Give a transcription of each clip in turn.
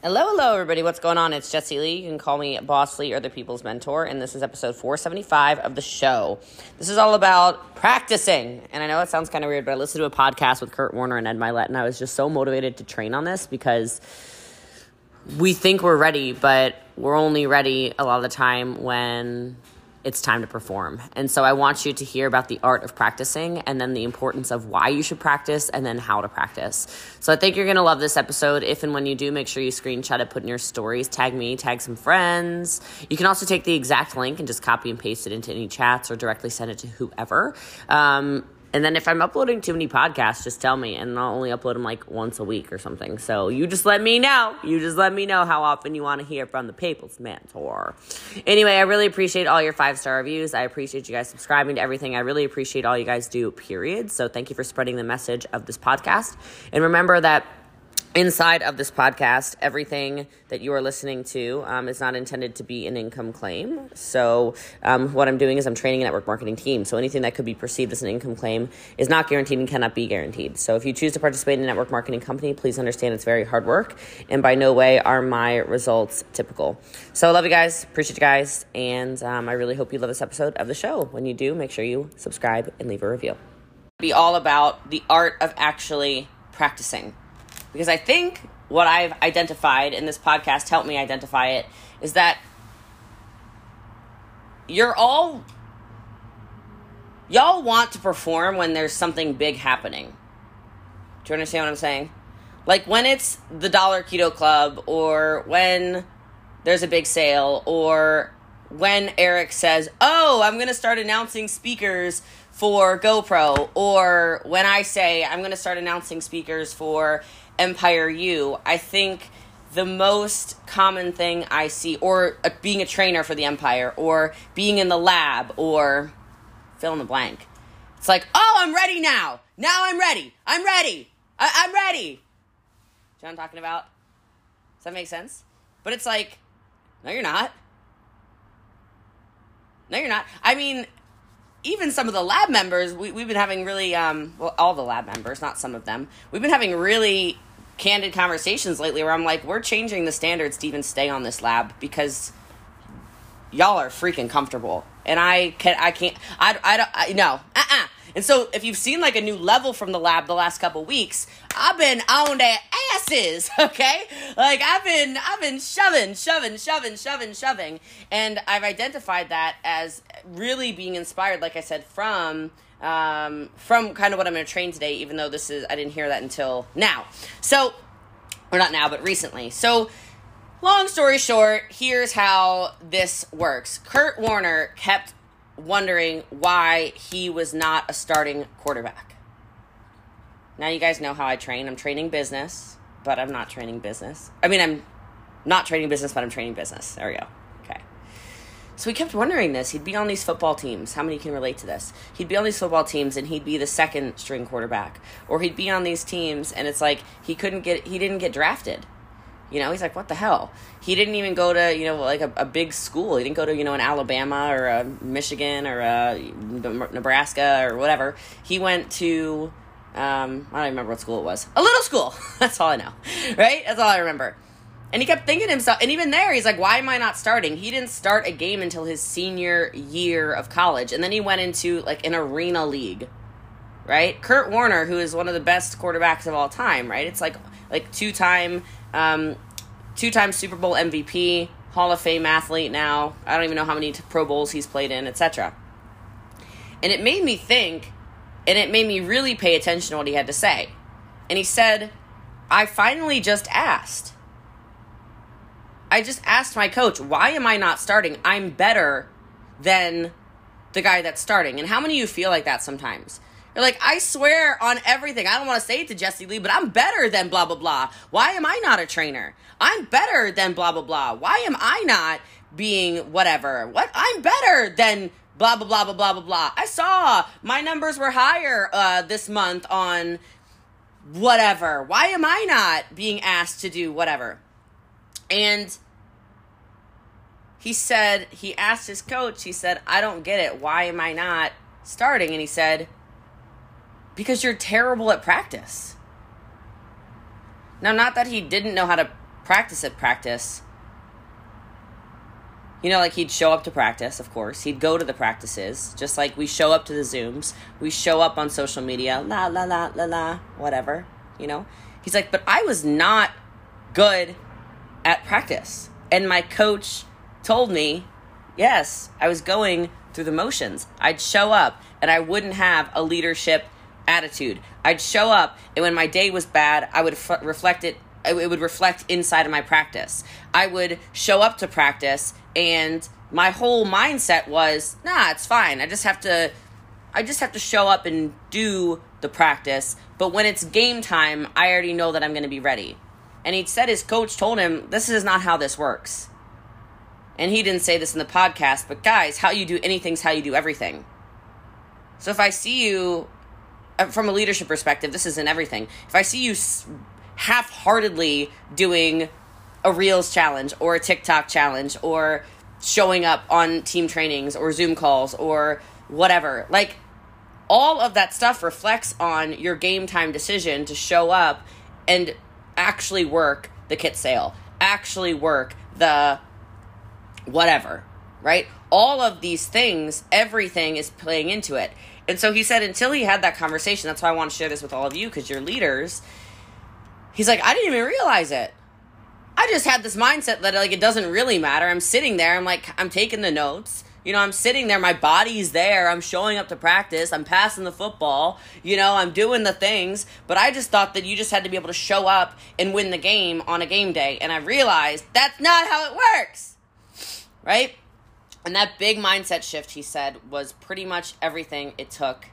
Hello, hello, everybody. What's going on? It's Jesse Lee. You can call me Boss Lee or the People's Mentor, and this is episode 475 of the show. This is all about practicing. And I know it sounds kind of weird, but I listened to a podcast with Kurt Warner and Ed Mylett, and I was just so motivated to train on this because we think we're ready, but we're only ready a lot of the time when it's time to perform. And so I want you to hear about the art of practicing and then the importance of why you should practice and then how to practice. So I think you're going to love this episode. If and when you do, make sure you screenshot it, put in your stories, tag me, tag some friends. You can also take the exact link and just copy and paste it into any chats or directly send it to whoever. Um, and then if I'm uploading too many podcasts, just tell me, and I'll only upload them like once a week or something. So you just let me know. You just let me know how often you want to hear from the People's Mentor. Anyway, I really appreciate all your five star reviews. I appreciate you guys subscribing to everything. I really appreciate all you guys do, period. So thank you for spreading the message of this podcast. And remember that inside of this podcast, everything that you are listening to um, is not intended to be an income claim. So, um, what I'm doing is I'm training a network marketing team. So, anything that could be perceived as an income claim is not guaranteed and cannot be guaranteed. So, if you choose to participate in a network marketing company, please understand it's very hard work, and by no way are my results typical. So, I love you guys, appreciate you guys, and um, I really hope you love this episode of the show. When you do, make sure you subscribe and leave a review. Be all about the art of actually practicing because I think what I've identified in this podcast helped me identify it is that you're all y'all want to perform when there's something big happening. Do you understand what I'm saying? Like when it's the Dollar Keto Club or when there's a big sale or when Eric says, "Oh, I'm going to start announcing speakers for GoPro," or when I say I'm going to start announcing speakers for Empire U, I think the most common thing I see, or uh, being a trainer for the Empire, or being in the lab, or fill in the blank. It's like, oh, I'm ready now. Now I'm ready. I'm ready. I- I'm ready. Do you know I'm talking about? Does that make sense? But it's like, no, you're not. No, you're not. I mean, even some of the lab members, we, we've been having really, um, well, all the lab members, not some of them, we've been having really candid conversations lately where I'm like, we're changing the standards to even stay on this lab because y'all are freaking comfortable. And I can I can't I I don't I, no. Uh-uh. And so if you've seen like a new level from the lab the last couple weeks, I've been on their asses, okay? Like I've been I've been shoving, shoving, shoving, shoving, shoving. And I've identified that as really being inspired, like I said, from um, from kind of what I'm going to train today, even though this is, I didn't hear that until now. So, or not now, but recently. So, long story short, here's how this works Kurt Warner kept wondering why he was not a starting quarterback. Now, you guys know how I train. I'm training business, but I'm not training business. I mean, I'm not training business, but I'm training business. There we go. So he kept wondering this. He'd be on these football teams. How many can relate to this? He'd be on these football teams and he'd be the second string quarterback. Or he'd be on these teams and it's like he couldn't get he didn't get drafted. You know, he's like, what the hell? He didn't even go to, you know, like a, a big school. He didn't go to, you know, an Alabama or a Michigan or a Nebraska or whatever. He went to, um, I don't even remember what school it was. A little school. That's all I know. Right? That's all I remember. And he kept thinking to himself, and even there, he's like, why am I not starting? He didn't start a game until his senior year of college. And then he went into like an arena league, right? Kurt Warner, who is one of the best quarterbacks of all time, right? It's like, like two time, um, two time Super Bowl MVP, Hall of Fame athlete now. I don't even know how many Pro Bowls he's played in, etc. And it made me think, and it made me really pay attention to what he had to say. And he said, I finally just asked I just asked my coach, why am I not starting? I'm better than the guy that's starting. And how many of you feel like that sometimes? You're like, I swear on everything. I don't want to say it to Jesse Lee, but I'm better than blah, blah, blah. Why am I not a trainer? I'm better than blah, blah, blah. Why am I not being whatever? What? I'm better than blah, blah, blah, blah, blah, blah, blah. I saw my numbers were higher uh, this month on whatever. Why am I not being asked to do whatever? And he said, he asked his coach, he said, I don't get it. Why am I not starting? And he said, because you're terrible at practice. Now, not that he didn't know how to practice at practice, you know, like he'd show up to practice, of course. He'd go to the practices, just like we show up to the Zooms. We show up on social media, la, la, la, la, la, whatever, you know? He's like, but I was not good at practice. And my coach told me, yes, I was going through the motions. I'd show up and I wouldn't have a leadership attitude. I'd show up and when my day was bad, I would f- reflect it it would reflect inside of my practice. I would show up to practice and my whole mindset was, nah, it's fine. I just have to I just have to show up and do the practice. But when it's game time, I already know that I'm going to be ready. And he said his coach told him, this is not how this works. And he didn't say this in the podcast, but guys, how you do anything's how you do everything. So if I see you uh, from a leadership perspective, this isn't everything. If I see you half heartedly doing a Reels challenge or a TikTok challenge or showing up on team trainings or Zoom calls or whatever, like all of that stuff reflects on your game time decision to show up and actually work the kit sale, actually work the whatever, right? All of these things, everything is playing into it. And so he said, until he had that conversation, that's why I want to share this with all of you because you're leaders. He's like, I didn't even realize it. I just had this mindset that like it doesn't really matter. I'm sitting there, I'm like, I'm taking the notes. You know, I'm sitting there, my body's there, I'm showing up to practice, I'm passing the football, you know, I'm doing the things, but I just thought that you just had to be able to show up and win the game on a game day. And I realized that's not how it works right? And that big mindset shift, he said, was pretty much everything it took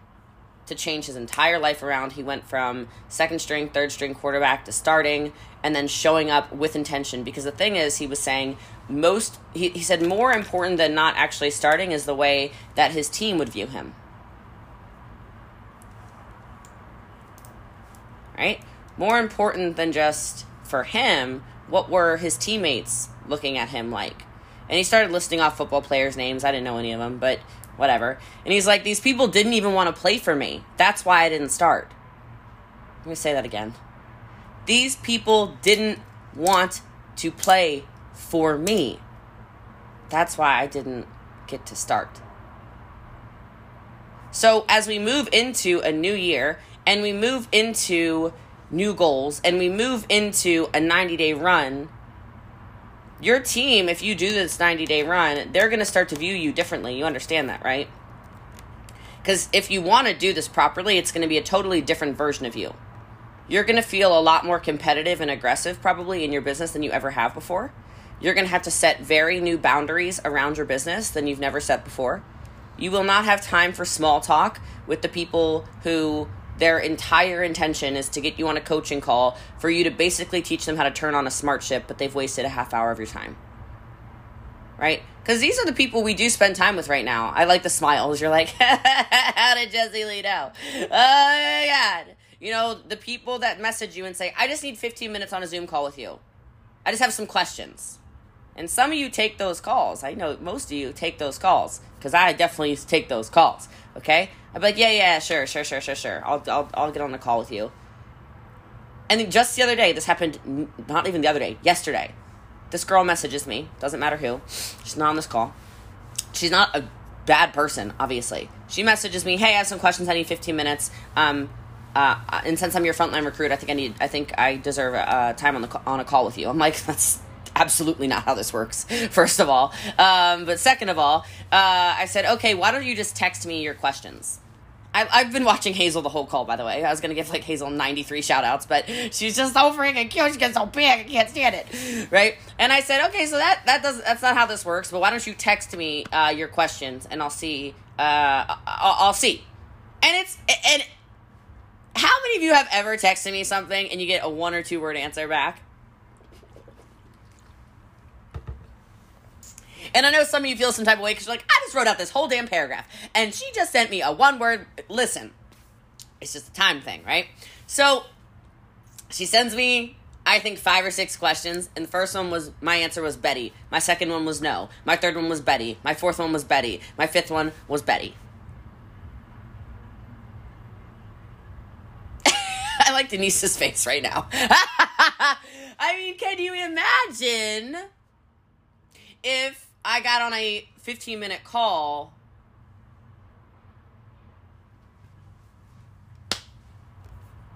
to change his entire life around. He went from second string, third string quarterback to starting and then showing up with intention. Because the thing is, he was saying, most, he, he said, more important than not actually starting is the way that his team would view him. Right? More important than just for him, what were his teammates looking at him like? And he started listing off football players' names. I didn't know any of them, but whatever. And he's like, These people didn't even want to play for me. That's why I didn't start. Let me say that again. These people didn't want to play for me. That's why I didn't get to start. So, as we move into a new year and we move into new goals and we move into a 90 day run, your team, if you do this 90 day run, they're going to start to view you differently. You understand that, right? Because if you want to do this properly, it's going to be a totally different version of you. You're going to feel a lot more competitive and aggressive probably in your business than you ever have before. You're going to have to set very new boundaries around your business than you've never set before. You will not have time for small talk with the people who their entire intention is to get you on a coaching call for you to basically teach them how to turn on a smart ship, but they've wasted a half hour of your time. Right? Because these are the people we do spend time with right now. I like the smiles. You're like, how did Jesse Lee know? Oh my God. You know, the people that message you and say, I just need 15 minutes on a Zoom call with you. I just have some questions. And some of you take those calls. I know most of you take those calls because I definitely take those calls. Okay? I'd be like, yeah, yeah, sure, sure, sure, sure, sure. I'll, I'll, I'll get on the call with you. And just the other day, this happened, not even the other day, yesterday. This girl messages me, doesn't matter who. She's not on this call. She's not a bad person, obviously. She messages me, hey, I have some questions. I need 15 minutes. Um, uh, and since I'm your frontline recruit, I think I need, I think I deserve a, time on the on a call with you. I'm like, that's absolutely not how this works, first of all. Um, but second of all, uh, I said, okay, why don't you just text me your questions? I've been watching Hazel the whole call, by the way. I was going to give like Hazel 93 shout outs, but she's just so freaking cute. She gets so big. I can't stand it. Right? And I said, okay, so that, that does, that's not how this works, but why don't you text me uh, your questions and I'll see. Uh, I'll, I'll see. And it's, and how many of you have ever texted me something and you get a one or two word answer back? And I know some of you feel some type of way because you're like, I just wrote out this whole damn paragraph. And she just sent me a one word, listen. It's just a time thing, right? So she sends me, I think, five or six questions. And the first one was, my answer was Betty. My second one was no. My third one was Betty. My fourth one was Betty. My fifth one was Betty. I like Denise's face right now. I mean, can you imagine if I got on a 15 minute call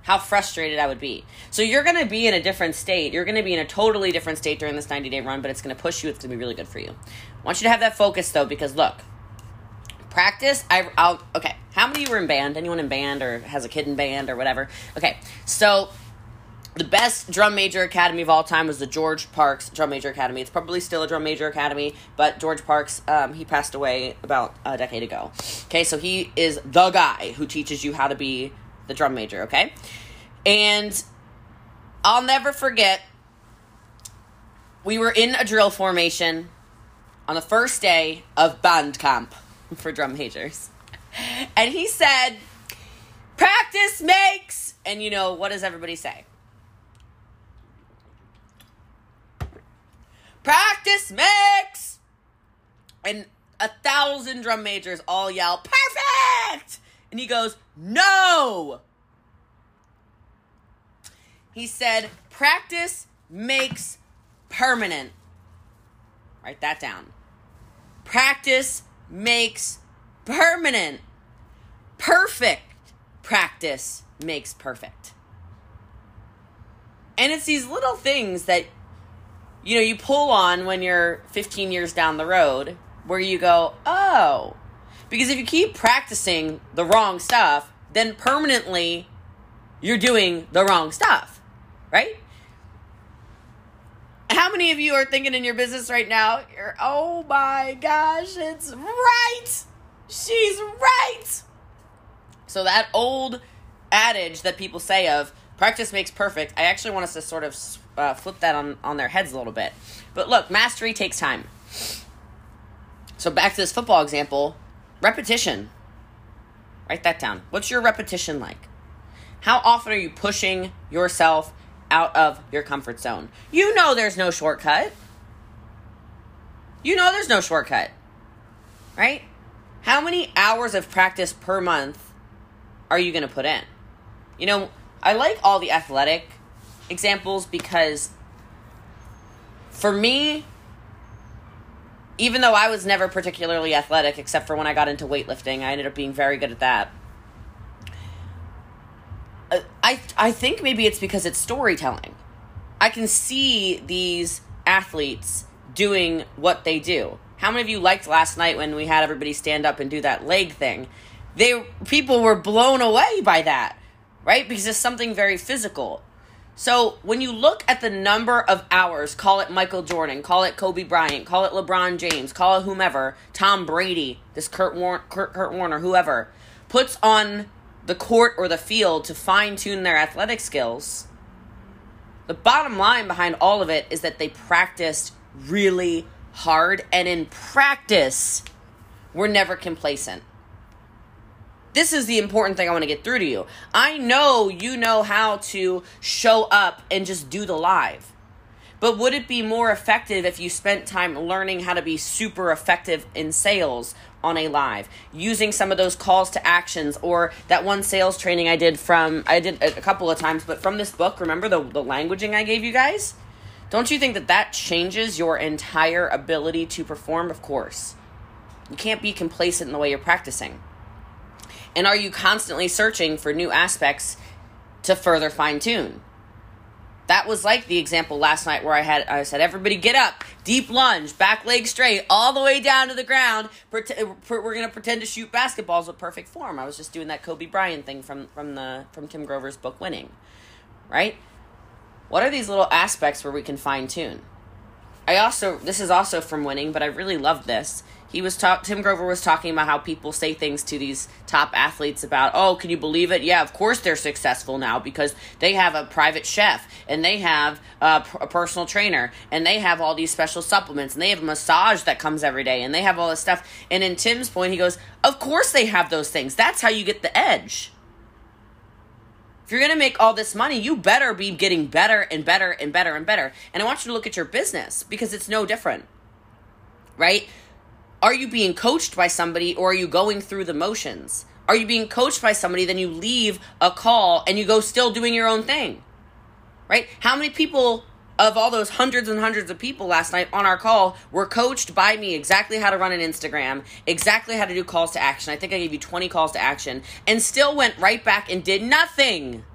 how frustrated I would be. So you're going to be in a different state. You're going to be in a totally different state during this 90 day run, but it's going to push you. It's going to be really good for you. I want you to have that focus though, because look, practice. I, I'll, okay. How many of you were in band? Anyone in band or has a kid in band or whatever? Okay. So the best drum major academy of all time was the George Parks Drum Major Academy. It's probably still a drum major academy, but George Parks, um, he passed away about a decade ago. Okay, so he is the guy who teaches you how to be the drum major, okay? And I'll never forget, we were in a drill formation on the first day of band camp for drum majors. And he said, practice makes, and you know, what does everybody say? Practice makes! And a thousand drum majors all yell, perfect! And he goes, no! He said, practice makes permanent. Write that down. Practice makes permanent. Perfect practice makes perfect. And it's these little things that you know you pull on when you're 15 years down the road where you go, "Oh, because if you keep practicing the wrong stuff, then permanently you're doing the wrong stuff, right? How many of you are thinking in your business right now, you're, oh my gosh, it's right. She's right. So that old adage that people say of practice makes perfect, I actually want us to sort of uh, flip that on, on their heads a little bit. But look, mastery takes time. So back to this football example, repetition. Write that down. What's your repetition like? How often are you pushing yourself out of your comfort zone? You know there's no shortcut. You know there's no shortcut. Right? How many hours of practice per month are you going to put in? You know, I like all the athletic examples because for me, even though I was never particularly athletic, except for when I got into weightlifting, I ended up being very good at that. Uh, I I think maybe it's because it's storytelling. I can see these athletes doing what they do. How many of you liked last night when we had everybody stand up and do that leg thing? They people were blown away by that, right? Because it's something very physical. So when you look at the number of hours, call it Michael Jordan, call it Kobe Bryant, call it LeBron James, call it whomever, Tom Brady, this Kurt, War- Kurt, Kurt Warner, whoever, puts on the court or the field to fine tune their athletic skills, the bottom line behind all of it is that they practiced really hard, and in practice, we're never complacent. This is the important thing I want to get through to you. I know you know how to show up and just do the live. But would it be more effective if you spent time learning how to be super effective in sales on a live, using some of those calls to actions or that one sales training I did from I did a couple of times, but from this book, remember the the languaging I gave you guys? Don't you think that that changes your entire ability to perform? Of course. You can't be complacent in the way you're practicing. And are you constantly searching for new aspects to further fine tune? That was like the example last night where I had I said everybody get up, deep lunge, back leg straight, all the way down to the ground. We're to pretend to shoot basketballs with perfect form. I was just doing that Kobe Bryant thing from from the from Tim Grover's book Winning. Right? What are these little aspects where we can fine tune? I also this is also from Winning, but I really love this he was talk Tim Grover was talking about how people say things to these top athletes about, "Oh, can you believe it? Yeah, of course they're successful now because they have a private chef and they have a, a personal trainer and they have all these special supplements and they have a massage that comes every day and they have all this stuff." And in Tim's point, he goes, "Of course they have those things. That's how you get the edge." If you're going to make all this money, you better be getting better and better and better and better. And I want you to look at your business because it's no different. Right? Are you being coached by somebody or are you going through the motions? Are you being coached by somebody, then you leave a call and you go still doing your own thing? Right? How many people of all those hundreds and hundreds of people last night on our call were coached by me exactly how to run an Instagram, exactly how to do calls to action. I think I gave you 20 calls to action and still went right back and did nothing.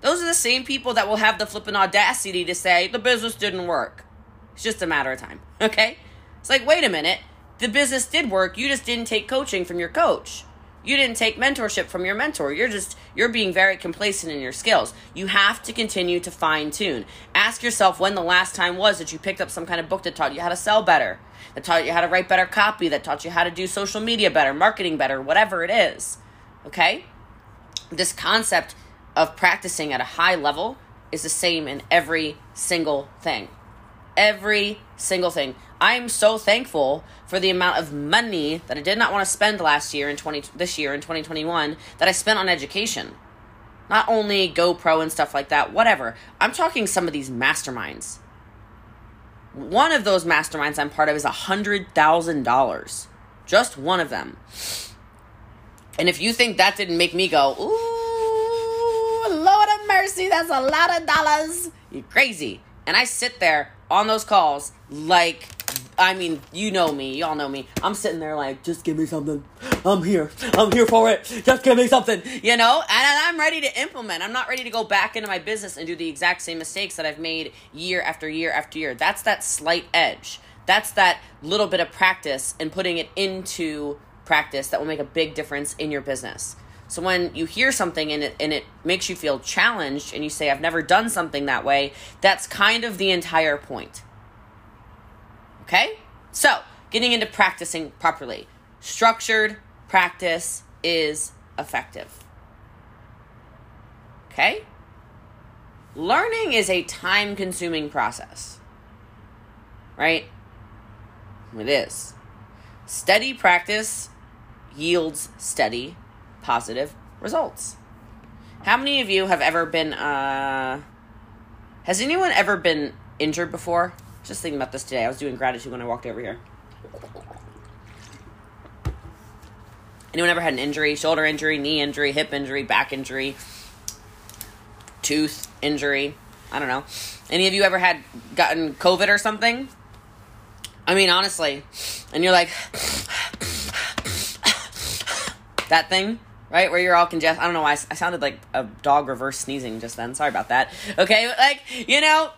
Those are the same people that will have the flipping audacity to say the business didn't work. It's just a matter of time. Okay? It's like, wait a minute. The business did work. You just didn't take coaching from your coach. You didn't take mentorship from your mentor. You're just you're being very complacent in your skills. You have to continue to fine tune. Ask yourself when the last time was that you picked up some kind of book that taught you how to sell better, that taught you how to write better copy, that taught you how to do social media better, marketing better, whatever it is. Okay? This concept of practicing at a high level is the same in every single thing. Every single thing. I am so thankful for the amount of money that I did not want to spend last year in 20 this year in 2021 that I spent on education. Not only GoPro and stuff like that, whatever. I'm talking some of these masterminds. One of those masterminds I'm part of is a $100,000. Just one of them. And if you think that didn't make me go, ooh, Lord of mercy, that's a lot of dollars, you're crazy. And I sit there on those calls like I mean, you know me, y'all know me. I'm sitting there like, just give me something. I'm here. I'm here for it. Just give me something. You know? And I'm ready to implement. I'm not ready to go back into my business and do the exact same mistakes that I've made year after year after year. That's that slight edge. That's that little bit of practice and putting it into practice that will make a big difference in your business. So when you hear something and it and it makes you feel challenged and you say I've never done something that way, that's kind of the entire point. Okay? So, getting into practicing properly. Structured practice is effective. Okay? Learning is a time consuming process. Right? It is. Steady practice yields steady positive results. How many of you have ever been uh has anyone ever been injured before? Just thinking about this today. I was doing gratitude when I walked over here. Anyone ever had an injury? Shoulder injury, knee injury, hip injury, back injury, tooth injury? I don't know. Any of you ever had gotten COVID or something? I mean, honestly, and you're like, that thing, right? Where you're all congested. I don't know why I, sounded like a dog reverse sneezing just then. Sorry about that. Okay, like, you know,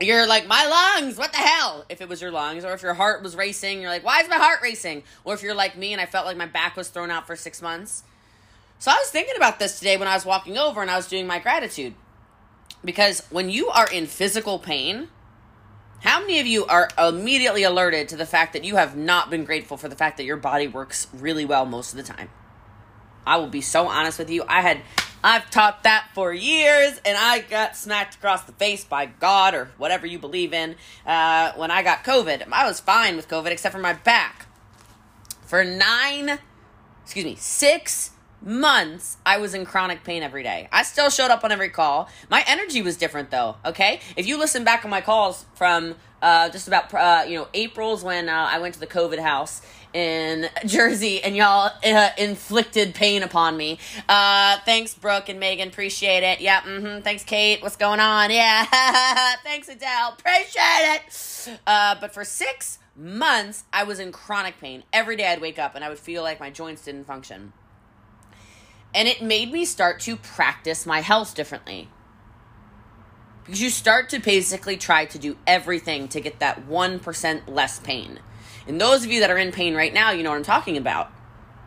you're like, my lungs, what the hell? If it was your lungs, or if your heart was racing, you're like, why is my heart racing? Or if you're like me and I felt like my back was thrown out for six months. So I was thinking about this today when I was walking over and I was doing my gratitude. Because when you are in physical pain, how many of you are immediately alerted to the fact that you have not been grateful for the fact that your body works really well most of the time? I will be so honest with you. I had I've taught that for years, and I got smacked across the face by God or whatever you believe in uh, when I got COVID. I was fine with COVID except for my back. For nine, excuse me, six months, I was in chronic pain every day. I still showed up on every call. My energy was different though, okay? If you listen back on my calls from uh, just about, uh, you know, April's when uh, I went to the COVID house in Jersey and y'all uh, inflicted pain upon me. Uh, thanks, Brooke and Megan. Appreciate it. Yeah, mm-hmm. Thanks, Kate. What's going on? Yeah. thanks, Adele. Appreciate it. Uh, but for six months, I was in chronic pain. Every day I'd wake up and I would feel like my joints didn't function. And it made me start to practice my health differently. Because you start to basically try to do everything to get that 1% less pain. And those of you that are in pain right now, you know what I'm talking about,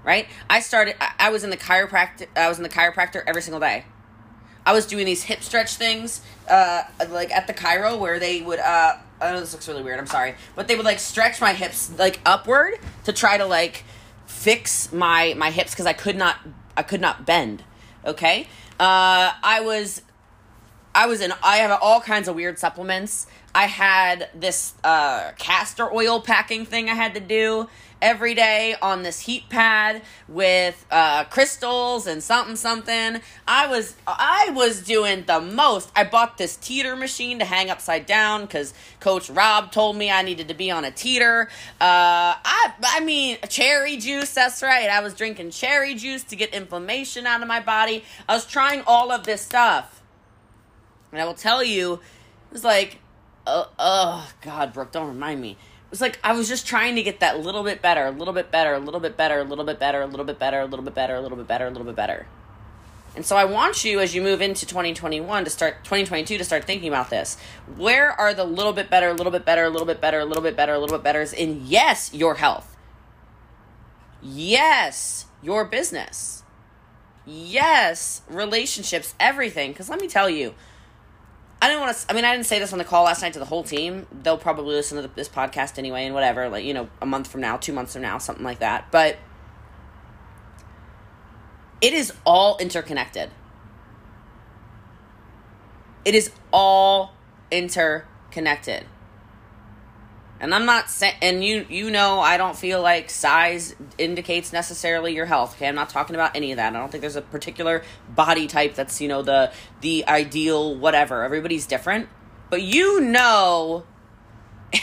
right? I started. I was in the chiropractor. I was in the chiropractor every single day. I was doing these hip stretch things, uh, like at the chiro where they would. Uh, I know this looks really weird. I'm sorry, but they would like stretch my hips like upward to try to like fix my my hips because I could not I could not bend. Okay, uh, I was I was in. I have all kinds of weird supplements. I had this uh, castor oil packing thing I had to do every day on this heat pad with uh, crystals and something something. I was I was doing the most. I bought this teeter machine to hang upside down because Coach Rob told me I needed to be on a teeter. Uh, I I mean cherry juice. That's right. I was drinking cherry juice to get inflammation out of my body. I was trying all of this stuff, and I will tell you, it was like, oh, oh God, Brooke, don't remind me It was like I was just trying to get that little bit better, a little bit better, a little bit better, a little bit better, a little bit better, a little bit better, a little bit better, a little bit better. And so I want you as you move into 2021 to start 2022 to start thinking about this. Where are the little bit better, a little bit better, a little bit better, a little bit better, a little bit better is in yes, your health. Yes, your business. Yes, relationships, everything. Cuz let me tell you, I didn't want to. I mean, I didn't say this on the call last night to the whole team. They'll probably listen to the, this podcast anyway, and whatever. Like you know, a month from now, two months from now, something like that. But it is all interconnected. It is all interconnected. And I'm not saying, and you you know, I don't feel like size indicates necessarily your health. Okay, I'm not talking about any of that. I don't think there's a particular body type that's you know the the ideal whatever. Everybody's different, but you know.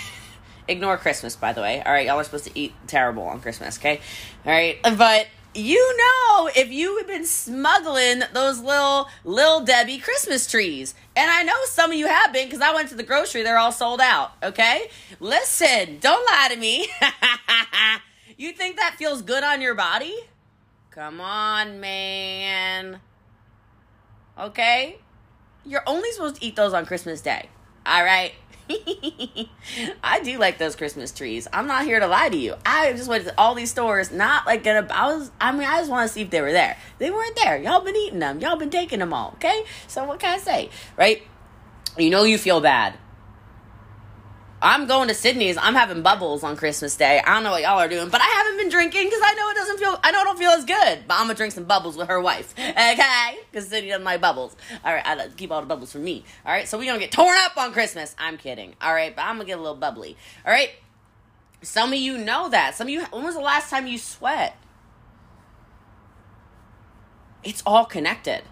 ignore Christmas, by the way. All right, y'all are supposed to eat terrible on Christmas. Okay, all right, but you know if you have been smuggling those little little Debbie Christmas trees. And I know some of you have been because I went to the grocery, they're all sold out. Okay? Listen, don't lie to me. you think that feels good on your body? Come on, man. Okay? You're only supposed to eat those on Christmas Day. All right? I do like those Christmas trees. I'm not here to lie to you. I just went to all these stores, not like gonna. I was. I mean, I just want to see if they were there. They weren't there. Y'all been eating them. Y'all been taking them all. Okay. So what can I say? Right? You know you feel bad I'm going to Sydney's. I'm having bubbles on Christmas Day. I don't know what y'all are doing, but I haven't been drinking because I know it doesn't feel. I know it don't feel as good. But I'm gonna drink some bubbles with her wife, okay? Because Sydney doesn't like bubbles. All right, I keep all the bubbles for me. All right, so we gonna get torn up on Christmas. I'm kidding. All right, but I'm gonna get a little bubbly. All right. Some of you know that. Some of you. When was the last time you sweat? It's all connected.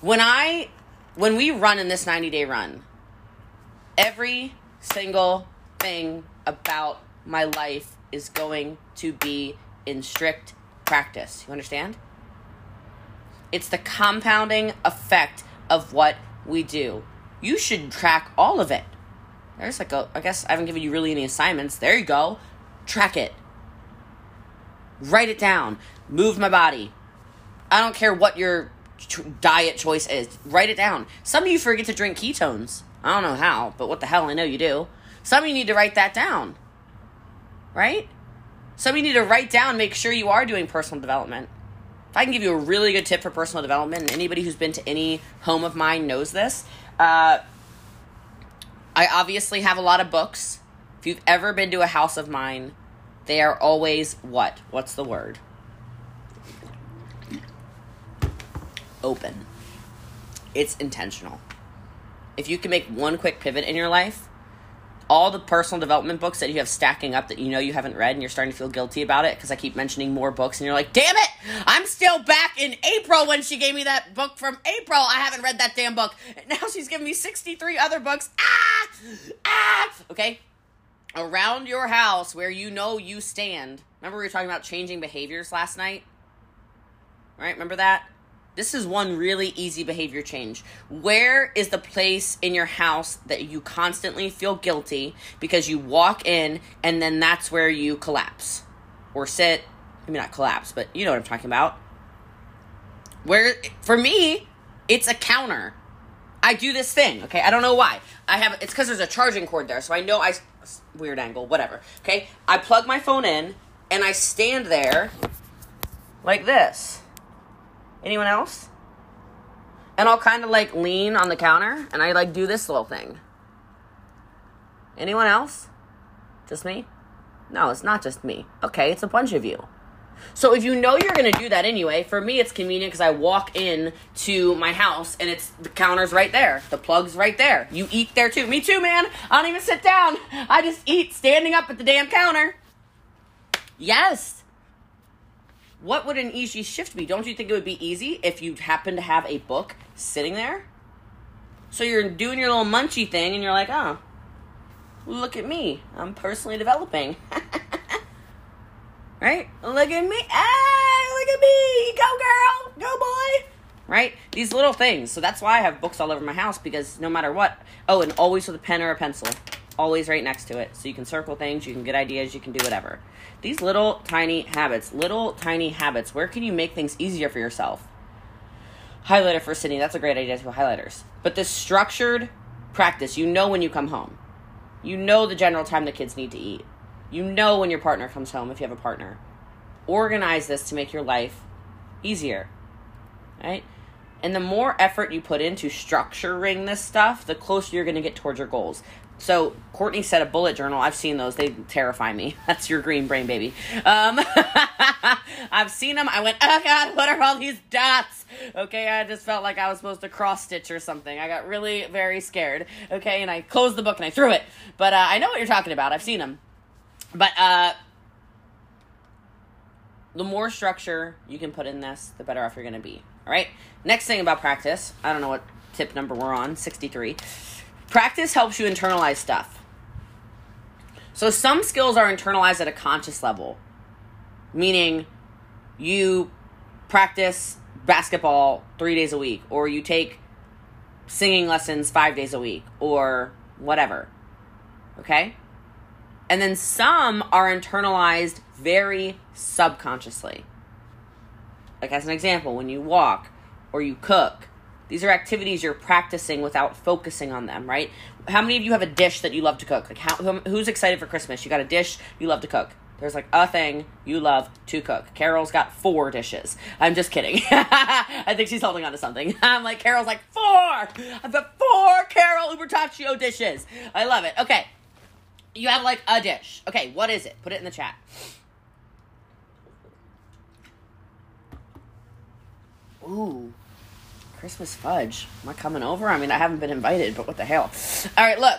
When I, when we run in this 90 day run, every single thing about my life is going to be in strict practice. You understand? It's the compounding effect of what we do. You should track all of it. There's like a, I guess I haven't given you really any assignments. There you go. Track it. Write it down. Move my body. I don't care what your diet choice is. Write it down. Some of you forget to drink ketones. I don't know how, but what the hell, I know you do. Some of you need to write that down. Right? Some of you need to write down, make sure you are doing personal development. If I can give you a really good tip for personal development, and anybody who's been to any home of mine knows this, uh, I obviously have a lot of books. If you've ever been to a house of mine, they are always what? What's the word? Open. It's intentional if you can make one quick pivot in your life, all the personal development books that you have stacking up that you know you haven't read and you're starting to feel guilty about it because I keep mentioning more books and you're like, damn it, I'm still back in April when she gave me that book from April. I haven't read that damn book. Now she's giving me 63 other books. Ah! Ah! Okay? Around your house where you know you stand. Remember we were talking about changing behaviors last night? Right? Remember that? This is one really easy behavior change. Where is the place in your house that you constantly feel guilty because you walk in and then that's where you collapse or sit? Maybe not collapse, but you know what I'm talking about. Where, for me, it's a counter. I do this thing, okay? I don't know why. I have it's because there's a charging cord there, so I know I weird angle, whatever. Okay, I plug my phone in and I stand there like this Anyone else? And I'll kind of like lean on the counter and I like do this little thing. Anyone else? Just me? No, it's not just me. Okay, it's a bunch of you. So if you know you're going to do that anyway, for me it's convenient because I walk in to my house and it's the counter's right there, the plug's right there. You eat there too. Me too, man. I don't even sit down. I just eat standing up at the damn counter. Yes. What would an easy shift be? Don't you think it would be easy if you happen to have a book sitting there? So you're doing your little munchy thing and you're like, oh, look at me. I'm personally developing. right? Look at me. Hey, look at me. Go, girl. Go, boy. Right? These little things. So that's why I have books all over my house because no matter what. Oh, and always with a pen or a pencil. Always right next to it. So you can circle things, you can get ideas, you can do whatever. These little tiny habits, little tiny habits. Where can you make things easier for yourself? Highlighter for Sydney. That's a great idea to highlighters. But this structured practice, you know when you come home. You know the general time the kids need to eat. You know when your partner comes home if you have a partner. Organize this to make your life easier. Right? And the more effort you put into structuring this stuff, the closer you're going to get towards your goals. So Courtney said a bullet journal. I've seen those. They terrify me. That's your green brain, baby. Um, I've seen them. I went, oh God, what are all these dots? Okay, I just felt like I was supposed to cross stitch or something. I got really very scared. Okay, and I closed the book and I threw it. But uh, I know what you're talking about. I've seen them. But uh, the more structure you can put in this, the better off you're going to be. All right. Next thing about practice. I don't know what tip number we're on. Sixty three Practice helps you internalize stuff. So some skills are internalized at a conscious level, meaning you practice basketball three days a week, or you take singing lessons five days a week, or whatever. Okay? And then some are internalized very subconsciously. Like, as an example, when you walk or you cook these are activities you're practicing without focusing on them, right? How many of you have a dish that you love to cook? Like, how, who's excited for Christmas? You got a dish you love to cook. There's like a thing you love to cook. Carol's got four dishes. I'm just kidding. I think she's holding on to something. I'm like, Carol's like, four! I've got four Carol Ubertaccio dishes. I love it. Okay. You have like a dish. Okay, what is it? Put it in the chat. Ooh. Christmas fudge. Am I coming over? I mean, I haven't been invited, but what the hell? All right, look.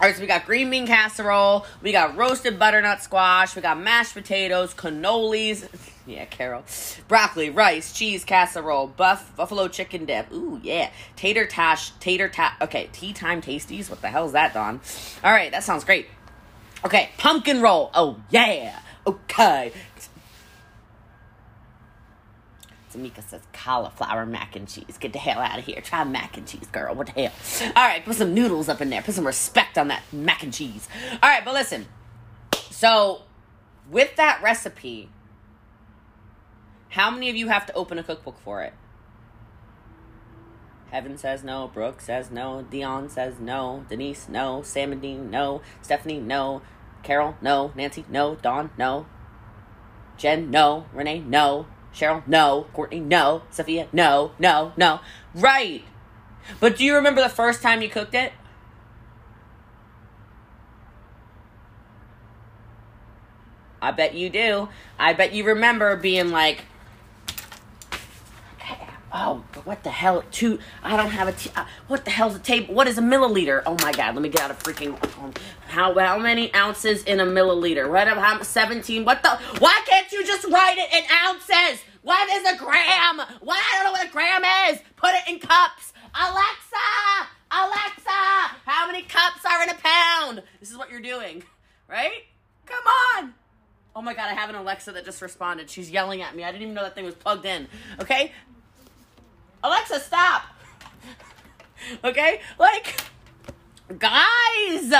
All right, so we got green bean casserole, we got roasted butternut squash, we got mashed potatoes, cannolis. Yeah, Carol. Broccoli, rice, cheese casserole, buff buffalo chicken dip. Ooh, yeah. Tater tash, tater tat. Okay, tea time tasties. What the hell is that, Don? All right, that sounds great. Okay, pumpkin roll. Oh yeah. Okay, Tamika says cauliflower mac and cheese. Get the hell out of here. Try mac and cheese, girl. What the hell? All right, put some noodles up in there. Put some respect on that mac and cheese. All right, but listen. So, with that recipe, how many of you have to open a cookbook for it? Heaven says no. Brooke says no. Dion says no. Denise, no. Sam and Dean, no. Stephanie, no. Carol, no. Nancy, no. Dawn, no. Jen, no. Renee, no. Cheryl, no. Courtney, no. Sophia, no, no, no. Right. But do you remember the first time you cooked it? I bet you do. I bet you remember being like, oh, what the hell? Two, I don't have a, t- uh, what the hell's a table? What is a milliliter? Oh my God, let me get out of freaking, how, how many ounces in a milliliter? What, how, 17, what the, why can't you just write it in ounces? What is a gram? What, I don't know what a gram is. Put it in cups. Alexa, Alexa, how many cups are in a pound? This is what you're doing, right? Come on. Oh my god, I have an Alexa that just responded. She's yelling at me. I didn't even know that thing was plugged in. Okay? Alexa, stop. okay? Like, guys,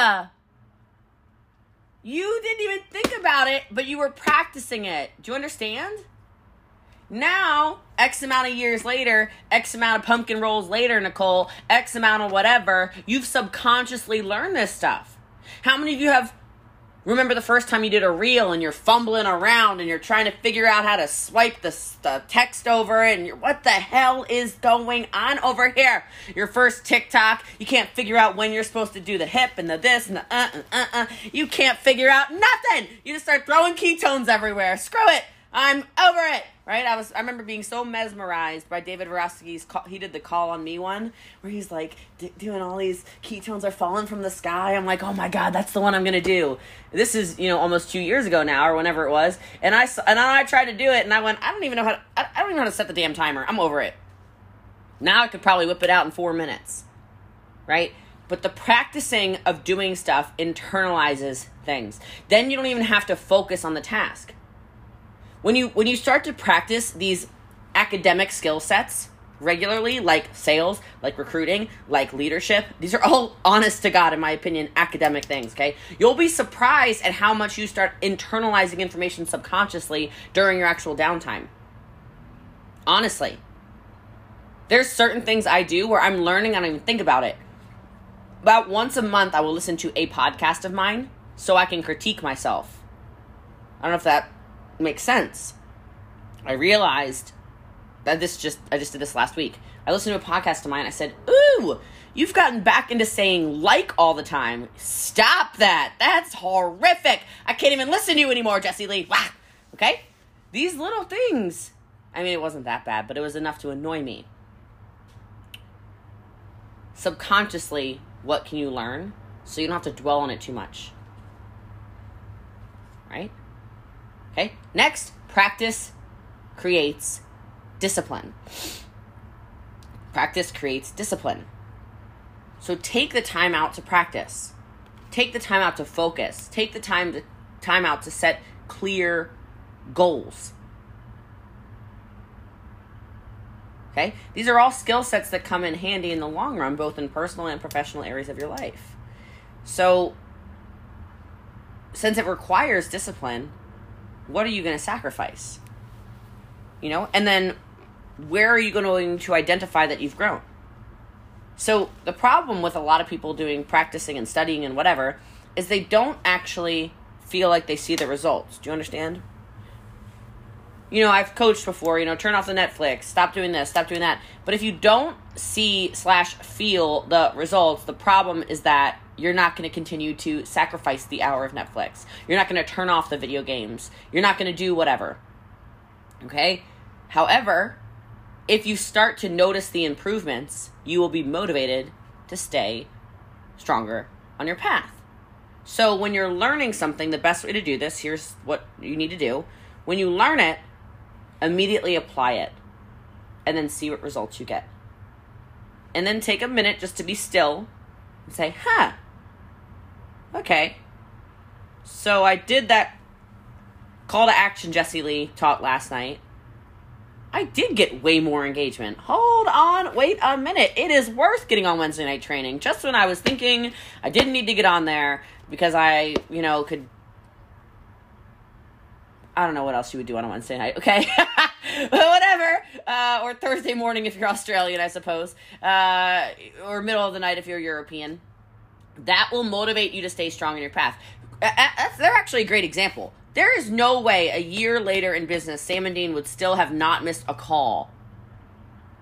you didn't even think about it, but you were practicing it. Do you understand? Now, X amount of years later, X amount of pumpkin rolls later, Nicole, X amount of whatever, you've subconsciously learned this stuff. How many of you have Remember the first time you did a reel and you're fumbling around and you're trying to figure out how to swipe the, the text over and what the hell is going on over here? Your first TikTok, you can't figure out when you're supposed to do the hip and the this and the uh uh uh uh. You can't figure out nothing. You just start throwing ketones everywhere. Screw it. I'm over it. Right? I was. I remember being so mesmerized by David Verosky's. Call, he did the call on me one where he's like doing all these ketones are falling from the sky. I'm like, oh my god, that's the one I'm gonna do. This is you know almost two years ago now or whenever it was, and I and I tried to do it, and I went, I don't even know how. To, I, I don't even know how to set the damn timer. I'm over it. Now I could probably whip it out in four minutes, right? But the practicing of doing stuff internalizes things. Then you don't even have to focus on the task when you when you start to practice these academic skill sets regularly like sales like recruiting like leadership these are all honest to god in my opinion academic things okay? You'll be surprised at how much you start internalizing information subconsciously during your actual downtime. Honestly. There's certain things i do where i'm learning i don't even think about it. About once a month i will listen to a podcast of mine so i can critique myself. I don't know if that makes sense. I realized that this just I just did this last week. I listened to a podcast of mine. I said, "Ooh, you've gotten back into saying like all the time. Stop that. That's horrific. I can't even listen to you anymore, Jesse Lee." Wow. Okay? These little things. I mean, it wasn't that bad, but it was enough to annoy me. Subconsciously, what can you learn so you don't have to dwell on it too much? Right? Okay? Next, practice creates discipline. Practice creates discipline. So take the time out to practice. Take the time out to focus. Take the time to time out to set clear goals. Okay? These are all skill sets that come in handy in the long run, both in personal and professional areas of your life. So, since it requires discipline, what are you going to sacrifice? You know, and then where are you going to identify that you've grown? So the problem with a lot of people doing practicing and studying and whatever is they don't actually feel like they see the results. Do you understand? You know, I've coached before, you know, turn off the Netflix, stop doing this, stop doing that. But if you don't see slash feel the results, the problem is that you're not going to continue to sacrifice the hour of Netflix. You're not going to turn off the video games. You're not going to do whatever. Okay? However, if you start to notice the improvements, you will be motivated to stay stronger on your path. So, when you're learning something, the best way to do this, here's what you need to do. When you learn it, immediately apply it and then see what results you get. And then take a minute just to be still and say, huh, Okay. So I did that call to action Jesse Lee taught last night. I did get way more engagement. Hold on, wait a minute. It is worth getting on Wednesday night training. Just when I was thinking I didn't need to get on there because I, you know, could. I don't know what else you would do on a Wednesday night, okay? Whatever. Uh, or Thursday morning if you're Australian, I suppose. Uh, or middle of the night if you're European that will motivate you to stay strong in your path. they're actually a great example. There is no way a year later in business, Sam and Dean would still have not missed a call.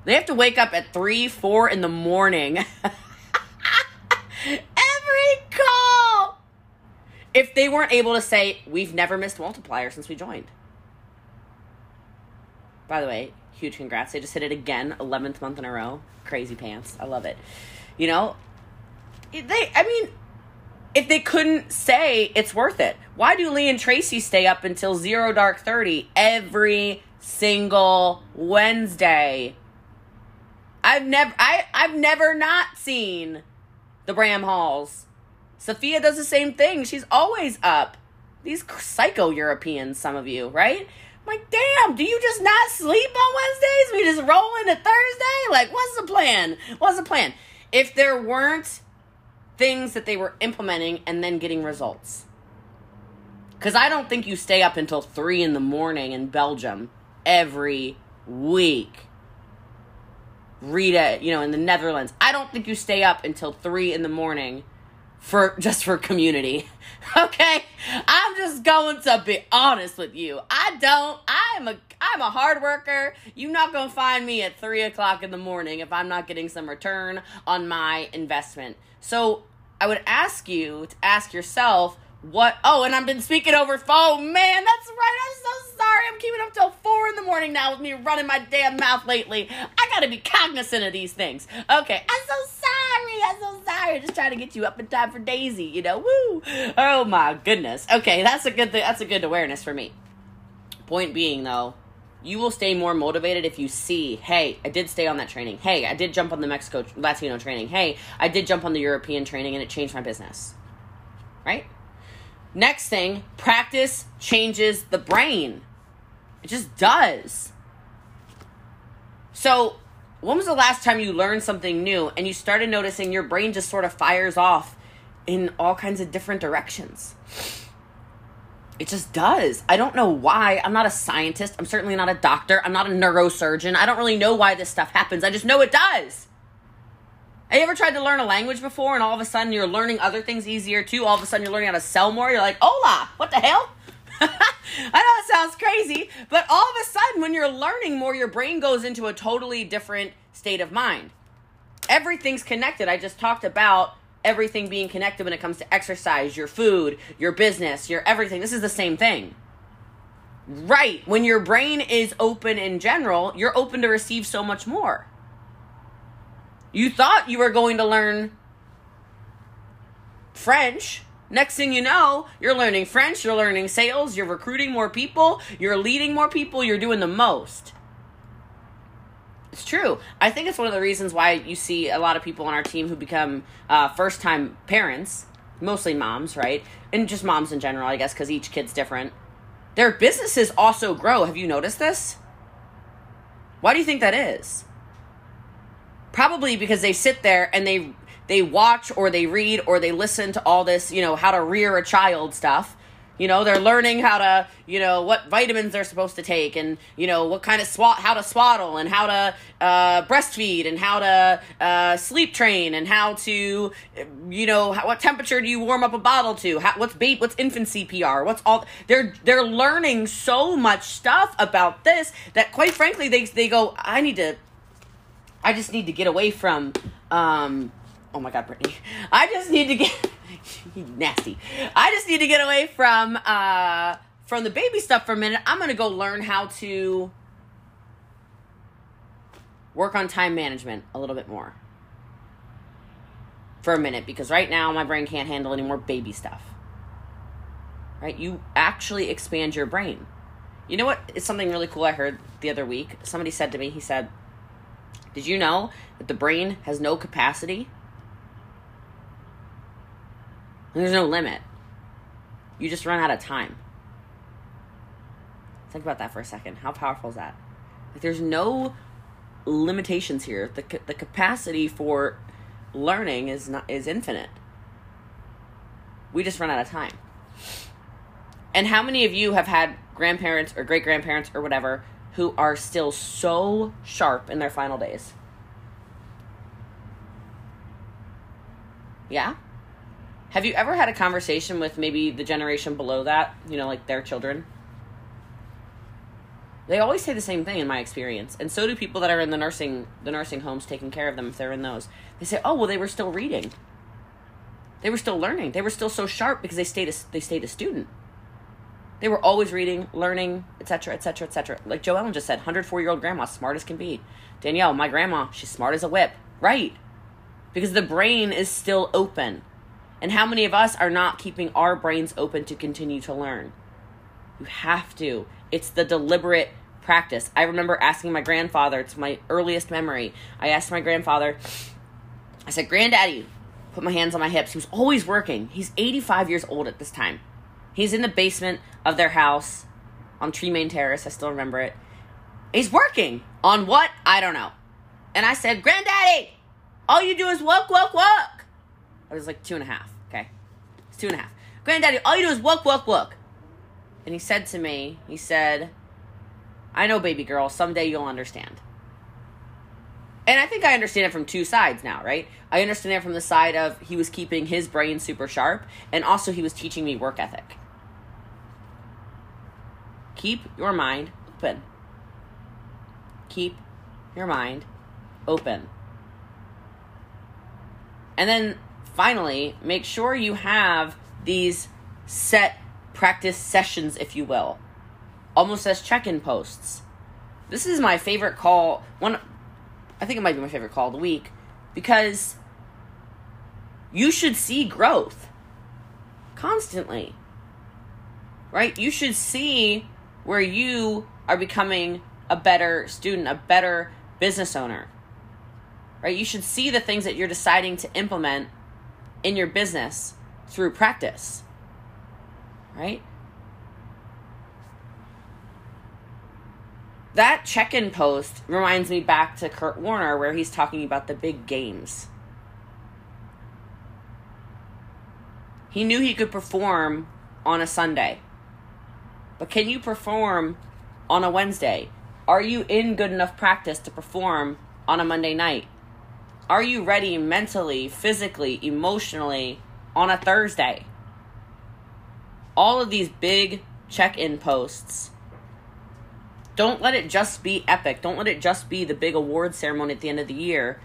They have to wake up at 3, 4 in the morning. Every call! If they weren't able to say, we've never missed multiplier since we joined. By the way, huge congrats. They just hit it again, 11th month in a row. Crazy pants. I love it. You know, they I mean if they couldn't say it's worth it, why do Lee and Tracy stay up until zero dark thirty every single Wednesday? I've never I I've never not seen the Bram Halls. Sophia does the same thing. She's always up. These psycho Europeans, some of you, right? I'm like, damn, do you just not sleep on Wednesdays? We just roll into Thursday? Like, what's the plan? What's the plan? If there weren't things that they were implementing and then getting results. Because I don't think you stay up until 3 in the morning in Belgium every week. Rita, you know, in the Netherlands. I don't think you stay up until 3 in the morning for just for community. okay? I'm just going to be honest with you. I don't I'm a I'm a hard worker. You're not gonna find me at three o'clock in the morning if I'm not getting some return on my investment. So I would ask you to ask yourself what? Oh, and I've been speaking over phone. Man, that's right. I'm so sorry. I'm keeping up till four in the morning now with me running my damn mouth lately. I gotta be cognizant of these things. Okay, I'm so sorry. I'm so sorry. Just trying to get you up in time for Daisy. You know, woo. Oh my goodness. Okay, that's a good. Th- that's a good awareness for me. Point being, though, you will stay more motivated if you see, hey, I did stay on that training. Hey, I did jump on the Mexico Latino training. Hey, I did jump on the European training and it changed my business. Right? Next thing, practice changes the brain. It just does. So, when was the last time you learned something new and you started noticing your brain just sort of fires off in all kinds of different directions? It just does. I don't know why. I'm not a scientist. I'm certainly not a doctor. I'm not a neurosurgeon. I don't really know why this stuff happens. I just know it does. Have you ever tried to learn a language before and all of a sudden you're learning other things easier too? All of a sudden you're learning how to sell more. You're like, hola, what the hell? I know it sounds crazy, but all of a sudden when you're learning more, your brain goes into a totally different state of mind. Everything's connected. I just talked about everything being connected when it comes to exercise, your food, your business, your everything. This is the same thing. Right. When your brain is open in general, you're open to receive so much more. You thought you were going to learn French. Next thing you know, you're learning French, you're learning sales, you're recruiting more people, you're leading more people, you're doing the most. It's true. I think it's one of the reasons why you see a lot of people on our team who become uh, first time parents, mostly moms, right? And just moms in general, I guess, because each kid's different. Their businesses also grow. Have you noticed this? Why do you think that is? Probably because they sit there and they they watch or they read or they listen to all this, you know, how to rear a child stuff. You know, they're learning how to, you know, what vitamins they're supposed to take and, you know, what kind of swat, how to swaddle and how to uh, breastfeed and how to uh, sleep train and how to, you know, how, what temperature do you warm up a bottle to? How, what's bait, what's infant CPR? What's all, they're, they're learning so much stuff about this that quite frankly, they, they go, I need to, I just need to get away from, um, oh my God, Brittany. I just need to get, nasty. I just need to get away from, uh, from the baby stuff for a minute. I'm to go learn how to work on time management a little bit more for a minute because right now my brain can't handle any more baby stuff. Right? You actually expand your brain. You know what? It's something really cool I heard the other week. Somebody said to me, he said, did you know that the brain has no capacity? There's no limit. You just run out of time. Think about that for a second. How powerful is that? Like, there's no limitations here. The, the capacity for learning is not is infinite. We just run out of time. And how many of you have had grandparents or great grandparents or whatever who are still so sharp in their final days. Yeah? Have you ever had a conversation with maybe the generation below that, you know, like their children? They always say the same thing in my experience. And so do people that are in the nursing the nursing homes taking care of them if they're in those. They say, "Oh, well they were still reading. They were still learning. They were still so sharp because they stayed a, they stayed a student." They were always reading, learning, etc., etc., etc. Like Joe Ellen just said, 104 year old grandma, smart as can be. Danielle, my grandma, she's smart as a whip. Right. Because the brain is still open. And how many of us are not keeping our brains open to continue to learn? You have to. It's the deliberate practice. I remember asking my grandfather, it's my earliest memory. I asked my grandfather, I said, Granddaddy, put my hands on my hips. He was always working. He's 85 years old at this time. He's in the basement of their house on Tremaine Terrace. I still remember it. He's working on what? I don't know. And I said, Granddaddy, all you do is walk, walk, walk. I was like two and a half, okay? It's two and a half. Granddaddy, all you do is walk, walk, walk. And he said to me, he said, I know, baby girl, someday you'll understand. And I think I understand it from two sides now, right? I understand it from the side of he was keeping his brain super sharp, and also he was teaching me work ethic. Keep your mind open. Keep your mind open. And then finally, make sure you have these set practice sessions, if you will, almost as check in posts. This is my favorite call. One, I think it might be my favorite call of the week because you should see growth constantly. Right? You should see where you are becoming a better student, a better business owner. Right? You should see the things that you're deciding to implement in your business through practice. Right? That check in post reminds me back to Kurt Warner where he's talking about the big games. He knew he could perform on a Sunday. But can you perform on a Wednesday? Are you in good enough practice to perform on a Monday night? Are you ready mentally, physically, emotionally on a Thursday? All of these big check in posts. Don't let it just be epic. Don't let it just be the big award ceremony at the end of the year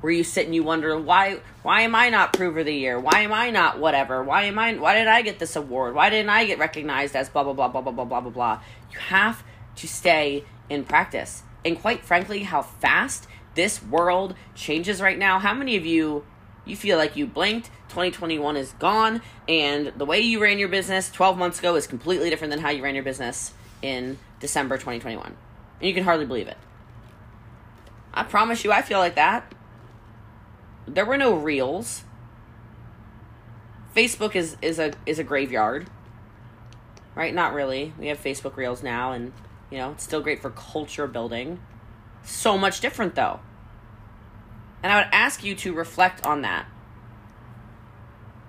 where you sit and you wonder why why am I not prover of the year? Why am I not whatever? Why am I why did I get this award? Why didn't I get recognized as blah blah blah blah blah blah blah blah blah? You have to stay in practice. And quite frankly, how fast this world changes right now. How many of you you feel like you blinked, 2021 is gone, and the way you ran your business 12 months ago is completely different than how you ran your business in December 2021. And you can hardly believe it. I promise you I feel like that. There were no reels. Facebook is is a is a graveyard. Right? Not really. We have Facebook Reels now and you know, it's still great for culture building. So much different though. And I would ask you to reflect on that.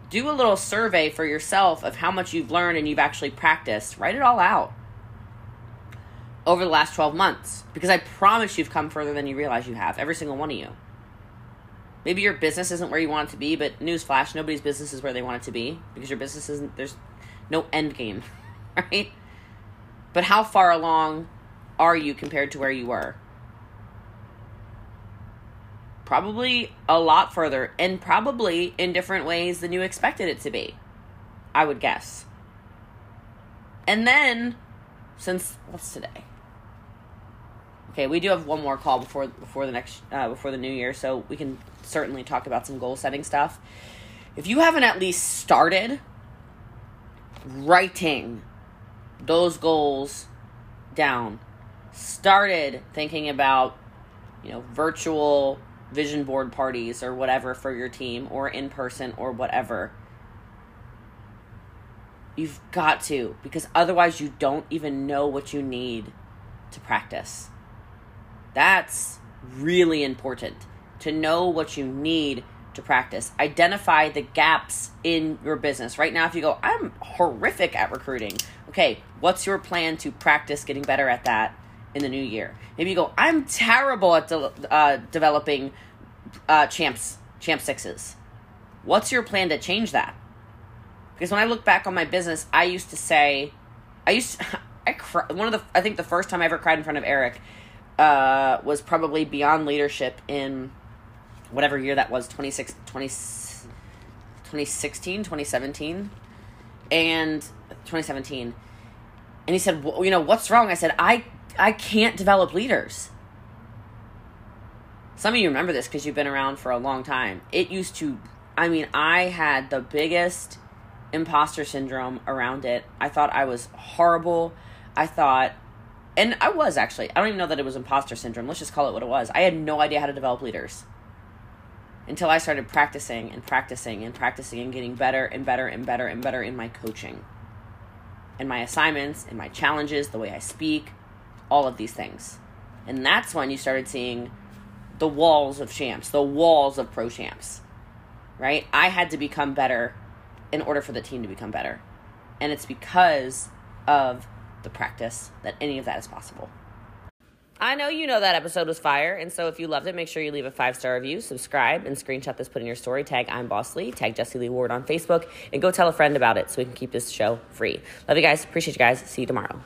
Do a little survey for yourself of how much you've learned and you've actually practiced. Write it all out over the last 12 months because I promise you've come further than you realize you have, every single one of you. Maybe your business isn't where you want it to be, but newsflash, nobody's business is where they want it to be because your business isn't, there's no end game, right? But how far along are you compared to where you were? Probably a lot further, and probably in different ways than you expected it to be, I would guess. And then, since what's today? Okay, we do have one more call before before the next uh, before the new year, so we can certainly talk about some goal setting stuff. If you haven't at least started writing those goals down, started thinking about, you know, virtual vision board parties or whatever for your team or in person or whatever. You've got to, because otherwise you don't even know what you need to practice. That's really important to know what you need to practice. Identify the gaps in your business. Right now, if you go, I'm horrific at recruiting. Okay, what's your plan to practice getting better at that in the new year? Maybe you go, I'm terrible at de- uh, developing uh, champs, champ sixes. What's your plan to change that? Because when I look back on my business, I used to say, I used, to, I cry, one of the, I think the first time I ever cried in front of Eric uh, was probably Beyond Leadership in whatever year that was 26, 20, 2016 2017 and 2017 and he said well, you know what's wrong i said i i can't develop leaders. Some of you remember this because you've been around for a long time. It used to i mean i had the biggest imposter syndrome around it. I thought i was horrible. I thought and i was actually. I don't even know that it was imposter syndrome. Let's just call it what it was. I had no idea how to develop leaders until I started practicing and practicing and practicing and getting better and better and better and better in my coaching and my assignments and my challenges, the way I speak, all of these things. And that's when you started seeing the walls of champs, the walls of pro champs, right? I had to become better in order for the team to become better. And it's because of the practice that any of that is possible. I know you know that episode was fire, and so if you loved it, make sure you leave a five star review, subscribe, and screenshot this, put in your story. Tag I'm Boss Lee, tag Jesse Lee Ward on Facebook, and go tell a friend about it so we can keep this show free. Love you guys. Appreciate you guys. See you tomorrow.